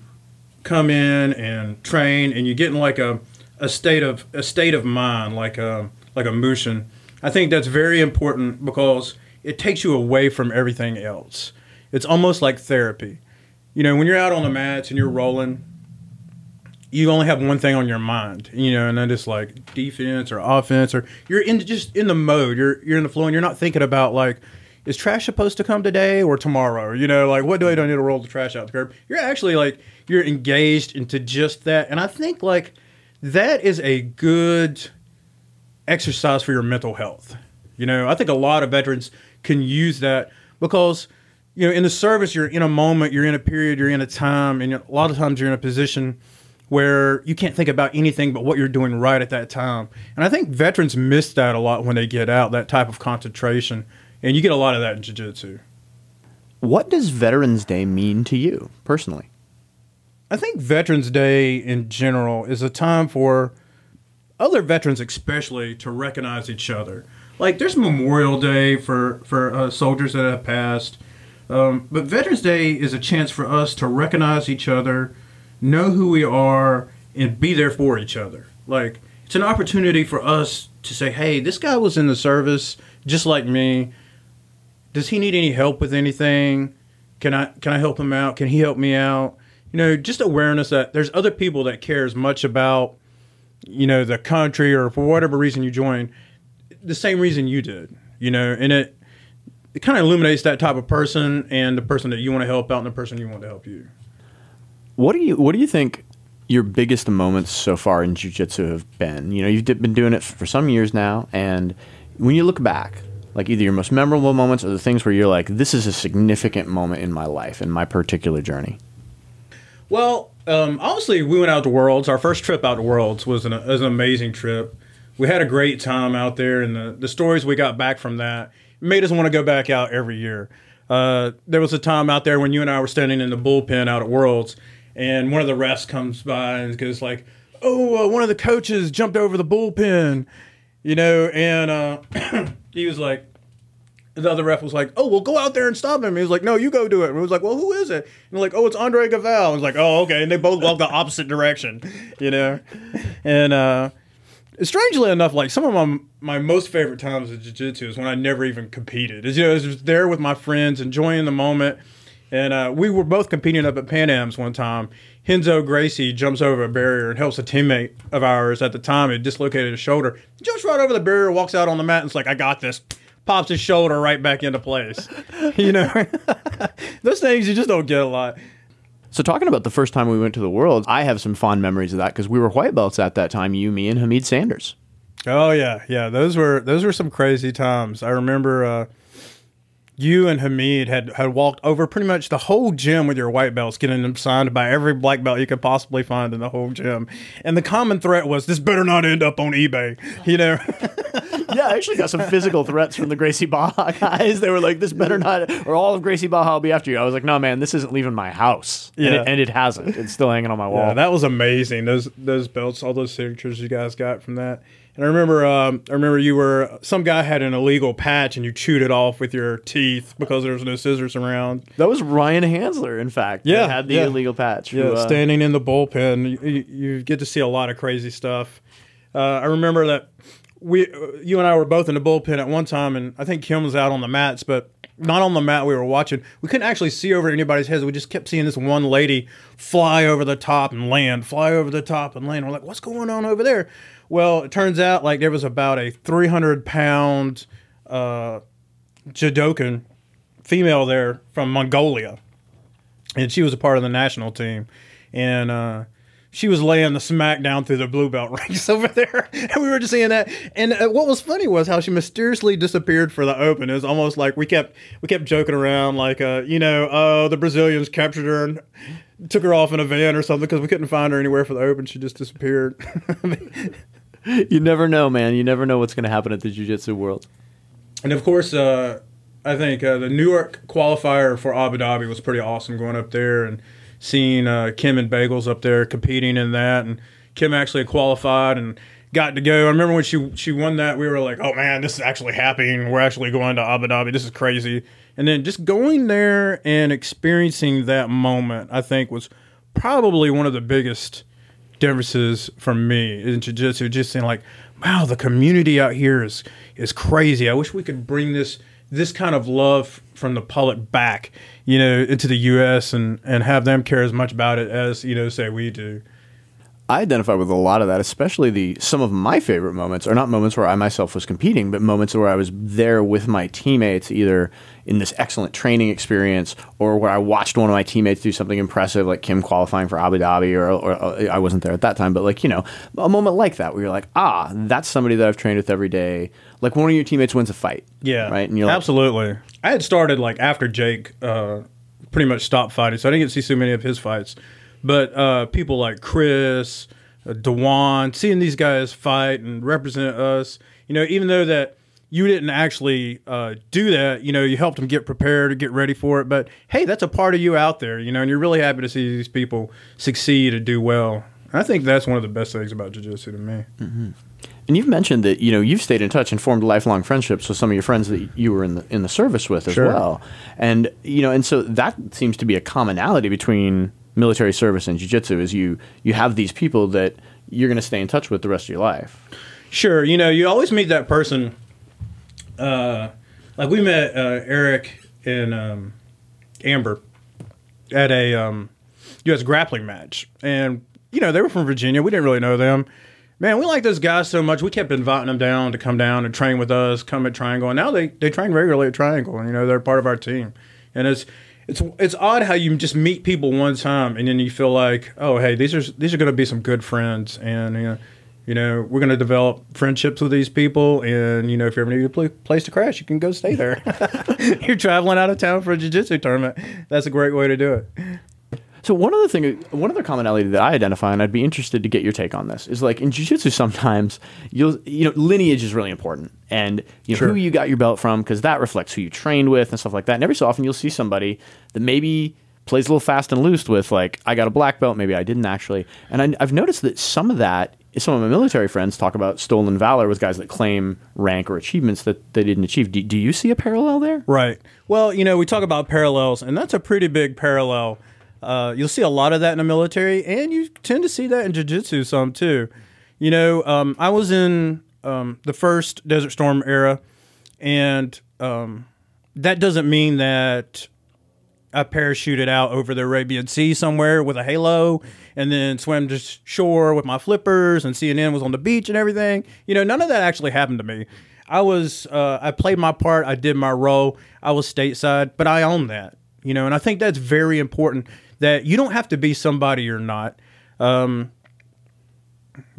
come in and train, and you get in like a, a state of a state of mind, like a like a mushin. I think that's very important because it takes you away from everything else. It's almost like therapy. You know, when you're out on the mats and you're rolling, you only have one thing on your mind, you know, and then it's like defense or offense, or you're in just in the mode. You're you're in the flow, and you're not thinking about like is trash supposed to come today or tomorrow? You know, like what do I do? I need to roll the trash out the curb. You're actually like you're engaged into just that, and I think like that is a good exercise for your mental health. You know, I think a lot of veterans can use that because you know in the service you're in a moment, you're in a period, you're in a time, and a lot of times you're in a position where you can't think about anything but what you're doing right at that time. And I think veterans miss that a lot when they get out, that type of concentration and you get a lot of that in jiu-jitsu. What does Veterans Day mean to you personally? I think Veterans Day in general is a time for other veterans, especially, to recognize each other. Like there's Memorial Day for for uh, soldiers that have passed, um, but Veterans Day is a chance for us to recognize each other, know who we are, and be there for each other. Like it's an opportunity for us to say, "Hey, this guy was in the service just like me does he need any help with anything? Can I can I help him out? Can he help me out? You know, just awareness that there's other people that care as much about you know the country or for whatever reason you joined the same reason you did. You know, and it it kind of illuminates that type of person and the person that you want to help out and the person you want to help you. What do you What do you think your biggest moments so far in jiu-jitsu have been? You know, you've been doing it for some years now, and when you look back, like either your most memorable moments or the things where you're like, this is a significant moment in my life, in my particular journey? Well, um, obviously, we went out to Worlds. Our first trip out to Worlds was an, was an amazing trip. We had a great time out there, and the, the stories we got back from that made us want to go back out every year. Uh, there was a time out there when you and I were standing in the bullpen out at Worlds, and one of the refs comes by and goes like, "Oh, uh, one of the coaches jumped over the bullpen," you know, and uh, (clears throat) he was like, the other ref was like, "Oh, well, go out there and stop him." He was like, "No, you go do it." And he was like, "Well, who is it?" And like, "Oh, it's Andre Galvão." I was like, "Oh, okay." And they both walked the (laughs) opposite direction, you know. And uh, strangely enough, like some of my my most favorite times of jiu-jitsu is when I never even competed. Is you know, I was just there with my friends, enjoying the moment. And uh, we were both competing up at Pan Am's one time. Renzo Gracie jumps over a barrier and helps a teammate of ours at the time who dislocated his shoulder. He jumps right over the barrier, walks out on the mat, and it's like, I got this. Pops his shoulder right back into place. you know, (laughs) those things you just don't get a lot. So, talking about the first time we went to the Worlds, I have some fond memories of that because we were white belts at that time. You, me, and Hamid Sanders. Oh yeah, yeah. Those were those were some crazy times. I remember uh, you and Hamid had had walked over pretty much the whole gym with your white belts, getting them signed by every black belt you could possibly find in the whole gym. And the common threat was, "This better not end up on eBay." You know. (laughs) yeah, I actually got some physical threats from the Gracie Barra (laughs) guys. They were like, "This better not," or all of Gracie Barra will be after you. I was like, "No, man, this isn't leaving my house." And, Yeah. it, and it hasn't. It's still hanging on my wall. Yeah, that was amazing. Those those belts, all those signatures you guys got from that. And I remember, um, I remember you were some guy had an illegal patch and you chewed it off with your teeth because there was no scissors around. That was Ryan Hansler, in fact. Yeah, had the yeah. illegal patch. Yeah, who, uh, standing in the bullpen, you, you get to see a lot of crazy stuff. Uh, I remember that we, uh, you and I were both in the bullpen at one time, and I think Kim was out on the mats, but not on the mat we were watching. We couldn't actually see over anybody's heads. We just kept seeing this one lady fly over the top and land, fly over the top and land. We're like, what's going on over there? Well, it turns out like there was about a 300 pound uh, judokan female there from Mongolia and she was a part of the national team, and uh, she was laying the smack down through the blue belt (laughs) ranks over there, and we were just seeing that. And uh, what was funny was how she mysteriously disappeared for the Open. It was almost like we kept we kept joking around, like uh, you know, oh, the Brazilians captured her and took her off in a van or something because we couldn't find her anywhere for the Open. She just disappeared. (laughs) you never know, man. You never know what's going to happen at the jiu-jitsu world. And of course, uh, I think uh, the Newark qualifier for Abu Dhabi was pretty awesome going up there and seeing uh, Kim and Bagels up there competing in that. And Kim actually qualified and got to go. I remember when she she won that, we were like, "Oh man, this is actually happening. We're actually going to Abu Dhabi. This is crazy." And then just going there and experiencing that moment, I think was probably one of the biggest differences for me in jiu-jitsu just saying like wow the community out here is is crazy. I wish we could bring this this kind of love from the public back you know into the us and and have them care as much about it as you know say we do I identify with a lot of that, especially the some of my favorite moments are not moments where I myself was competing, but moments where I was there with my teammates, either in this excellent training experience or where I watched one of my teammates do something impressive, like Kim qualifying for Abu Dhabi, or, or, or I wasn't there at that time, but like you know, a moment like that where you're like, ah, that's somebody that I've trained with every day. Like one of your teammates wins a fight, yeah. right, and you're like, absolutely. I had started like after jake uh pretty much stopped fighting so i didn't get to see so many of his fights but uh people like chris uh, dewan seeing these guys fight and represent us you know even though that you didn't actually uh, do that you know you helped them get prepared to get ready for it but hey that's a part of you out there you know and you're really happy to see these people succeed and do well i think that's one of the best things about jiu-jitsu to me And you've mentioned that you know you've stayed in touch and formed lifelong friendships with some of your friends that you were in the in the service with as Sure. well. And you know, and so that seems to be a commonality between military service and jiu-jitsu is you you have these people that you're going to stay in touch with the rest of your life. Sure, you know, you always meet that person. Uh, like we met uh, Eric and um, Amber at a um, U.S. grappling match, and you know they were from Virginia. We didn't really know them. Man, we like those guys so much. We kept inviting them down to come down and train with us, come at Triangle, and now they they train regularly at Triangle, and you know they're part of our team. And it's it's it's odd how you just meet people one time and then you feel like, oh hey, these are these are going to be some good friends, and you know, you know we're going to develop friendships with these people, and you know if you ever need a pl- place to crash, you can go stay there. (laughs) You're traveling out of town for a jiu-jitsu tournament. That's a great way to do it. So one other thing, one other commonality that I identify, and I'd be interested to get your take on this, is like in jiu-jitsu sometimes you'll you know lineage is really important, and you know Sure. who you got your belt from because that reflects who you trained with and stuff like that. And every so often you'll see somebody that maybe plays a little fast and loose with like I got a black belt, maybe I didn't actually, and I, I've noticed that some of that. Some of my military friends talk about stolen valor with guys that claim rank or achievements that they didn't achieve. Do, do you see a parallel there? Right. Well, you know, we talk about parallels, and that's a pretty big parallel. Uh, you'll see a lot of that in the military, and you tend to see that in jiu-jitsu some too. You know, um, I was in um, the first Desert Storm era, and um, that doesn't mean that I parachuted out over the Arabian Sea somewhere with a halo and then swam to shore with my flippers and CNN was on the beach and everything. You know, none of that actually happened to me. I was, uh, I played my part, I did my role, I was stateside, but I own that, you know, and I think that's very important that you don't have to be somebody you're not. Um,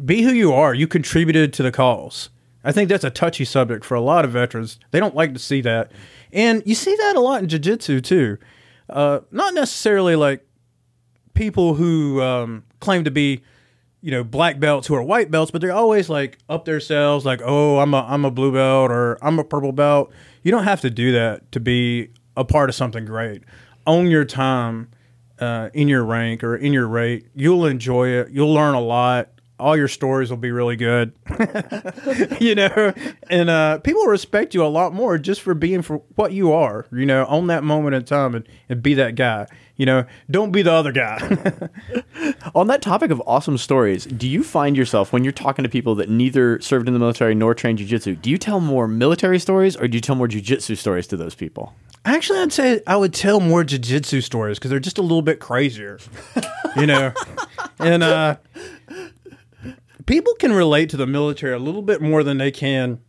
be who you are. You contributed to the cause. I think that's a touchy subject for a lot of veterans. They don't like to see that. And you see that a lot in jiu jitsu too. Uh, not necessarily like people who um, claim to be, you know, black belts who are white belts, but they're always like up themselves, like, oh, I'm a I'm a blue belt or I'm a purple belt. You don't have to do that to be a part of something great. Own your time uh, in your rank or in your rate. You'll enjoy it. You'll learn a lot all your stories will be really good. (laughs) you know, and uh, people respect you a lot more just for being for what you are, you know, on that moment in time and, and be that guy. You know, don't be the other guy. (laughs) on that topic of awesome stories, do you find yourself when you're talking to people that neither served in the military nor trained jujitsu, do you tell more military stories or do you tell more jujitsu stories to those people? Actually, I'd say I would tell more jiu-jitsu stories because they're just a little bit crazier, you know. (laughs) and uh, people can relate to the military a little bit more than they can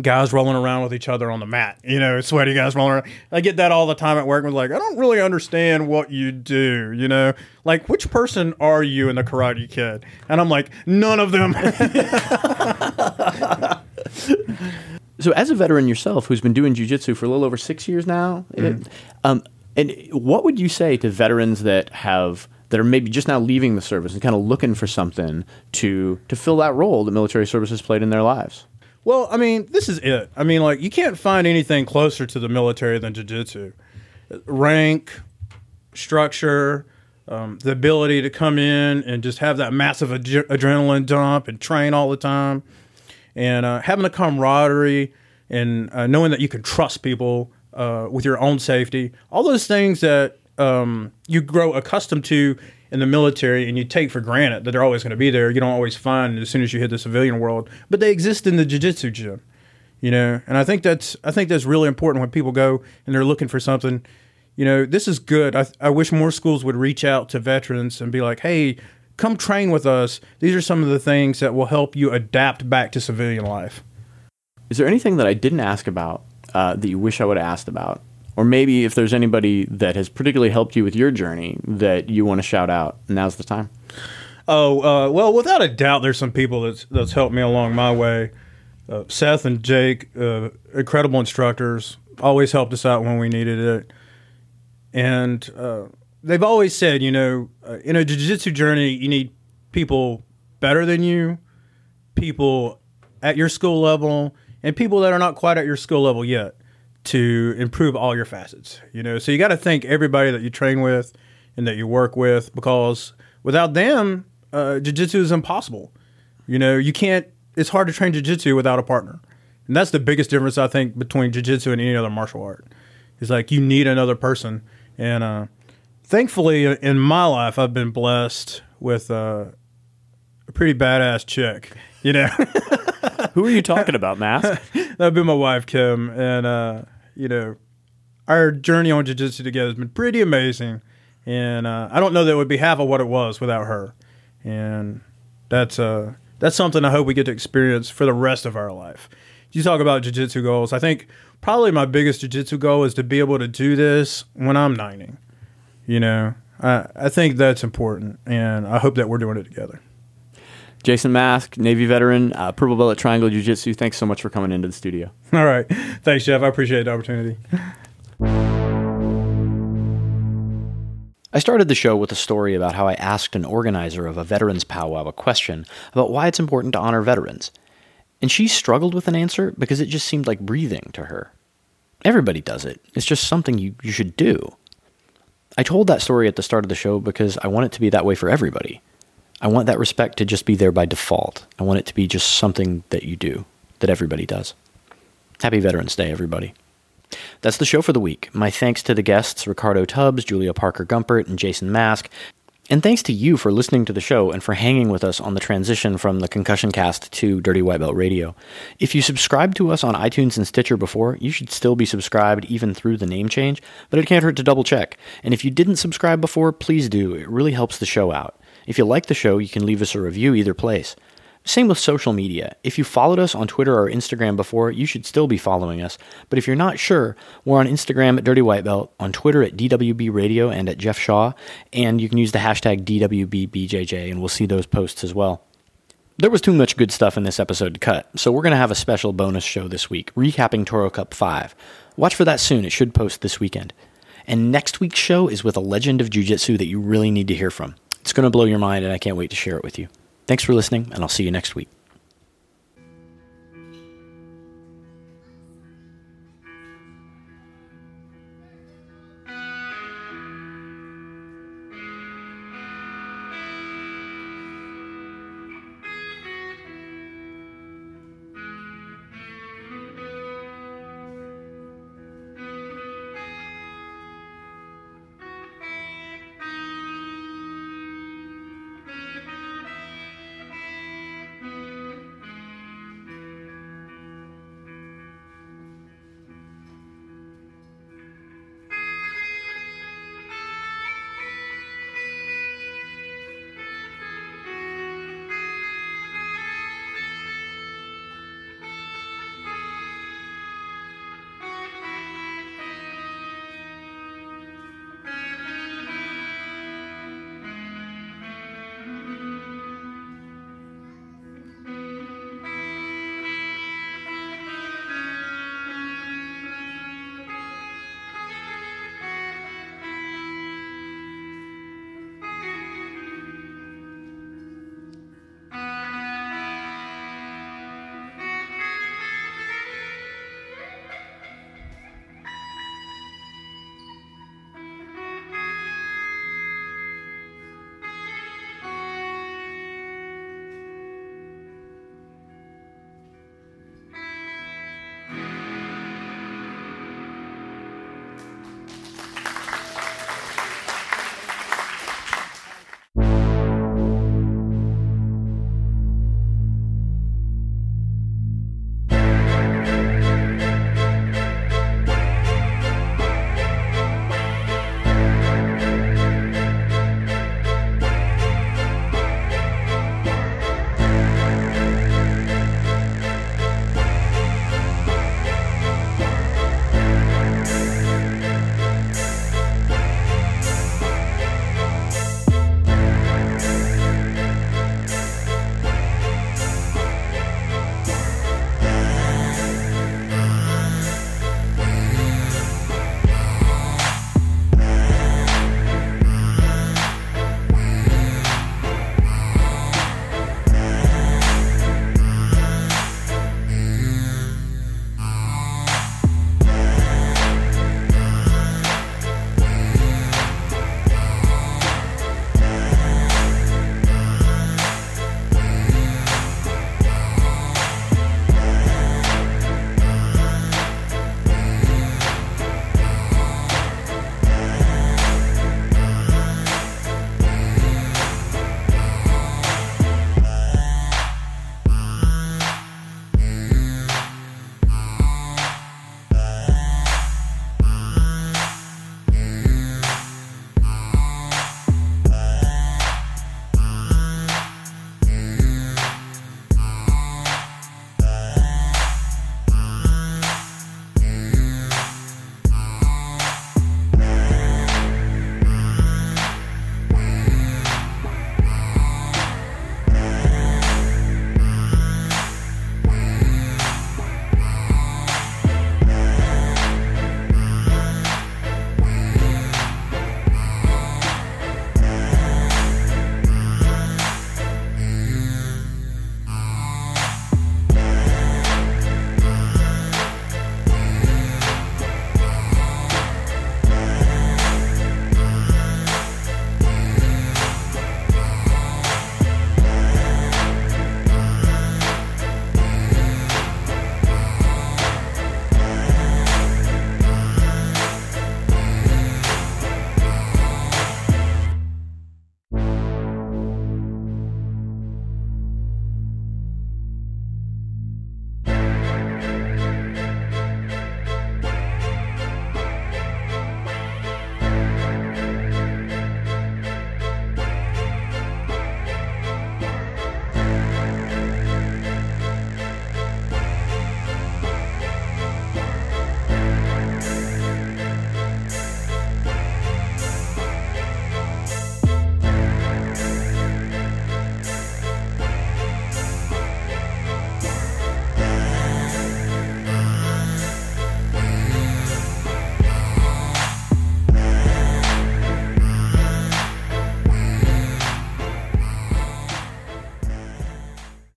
guys rolling around with each other on the mat. You know, sweaty guys rolling around. I get that all the time at work. Was like, I don't really understand what you do. You know, like which person are you in the Karate Kid? And I'm like, none of them. (laughs) so, as a veteran yourself, who's been doing jujitsu for a little over six years now, mm-hmm. um, and what would you say to veterans that have that are maybe just now leaving the service and kind of looking for something to to fill that role that military service has played in their lives? Well, I mean, this is it. I mean, like you can't find anything closer to the military than jiu-jitsu. Rank, structure, um, the ability to come in and just have that massive ad- adrenaline dump and train all the time, and uh, having a camaraderie and uh, knowing that you can trust people uh, with your own safety. All those things that um, you grow accustomed to in the military and you take for granted that they're always going to be there. You don't always find as soon as you hit the civilian world, but they exist in the jiu-jitsu gym, you know. And I think that's I think that's really important when people go and they're looking for something. You know, this is good. I, I wish more schools would reach out to veterans and be like, "Hey, come train with us. These are some of the things that will help you adapt back to civilian life." Is there anything that I didn't ask about uh, that you wish I would have asked about or maybe if there's anybody that has particularly helped you with your journey that you want to shout out, now's the time. Oh uh, well, without a doubt, there's some people that's that's helped me along my way. Uh, Seth and Jake, uh, incredible instructors, always helped us out when we needed it, and uh, they've always said, you know, uh, in a jiu-jitsu journey, you need people better than you, people at your skill level, and people that are not quite at your skill level yet to improve all your facets. You know, so you got to thank everybody that you train with and that you work with because without them, uh, jiu-jitsu is impossible. You know, you can't. It's hard to train jiu-jitsu without a partner, and that's the biggest difference I think between jiu-jitsu and any other martial art. Is like you need another person, and uh, thankfully in my life I've been blessed with uh, a pretty badass chick. You know. (laughs) Who are you talking about, Mask? (laughs) That'd be my wife, Kim, and uh, you know, our journey on jiu-jitsu together has been pretty amazing, and uh, I don't know that it would be half of what it was without her, and that's uh, that's something I hope we get to experience for the rest of our life. You talk about jiu-jitsu goals. I think probably my biggest jiu-jitsu goal is to be able to do this when I'm 90. You know, I, I think that's important, and I hope that we're doing it together. Jason Mask, Navy veteran, uh, purple belt at Triangle Jiu Jitsu. Thanks so much for coming into the studio. (laughs) All right. Thanks, Jeff. I appreciate the opportunity. I started the show with a story about how I asked an organizer of a veterans powwow a question about why it's important to honor veterans. And she struggled with an answer because it just seemed like breathing to her. Everybody does it, it's just something you, you should do. I told that story at the start of the show because I want it to be that way for everybody. I want that respect to just be there by default. I want it to be just something that you do, that everybody does. Happy Veterans Day, everybody. That's the show for the week. My thanks to the guests Ricardo Tubbs, Julia Parker Gumpert, and Jason Mask. And thanks to you for listening to the show and for hanging with us on the transition from the Concussion Cast to Dirty White Belt Radio. If you subscribed to us on iTunes and Stitcher before, you should still be subscribed even through the name change, but it can't hurt to double check. And if you didn't subscribe before, please do. It really helps the show out. If you like the show, you can leave us a review either place. Same with social media. If you followed us on Twitter or Instagram before, you should still be following us. But if you're not sure, we're on Instagram at Dirty White Belt, on Twitter at DWB Radio and at Jeff Shaw, and you can use the hashtag DWBBJJ and we'll see those posts as well. There was too much good stuff in this episode to cut, so we're going to have a special bonus show this week, recapping Toro Cup 5. Watch for that soon, it should post this weekend. And next week's show is with a legend of jiu jitsu that you really need to hear from. It's going to blow your mind, and I can't wait to share it with you. Thanks for listening, and I'll see you next week.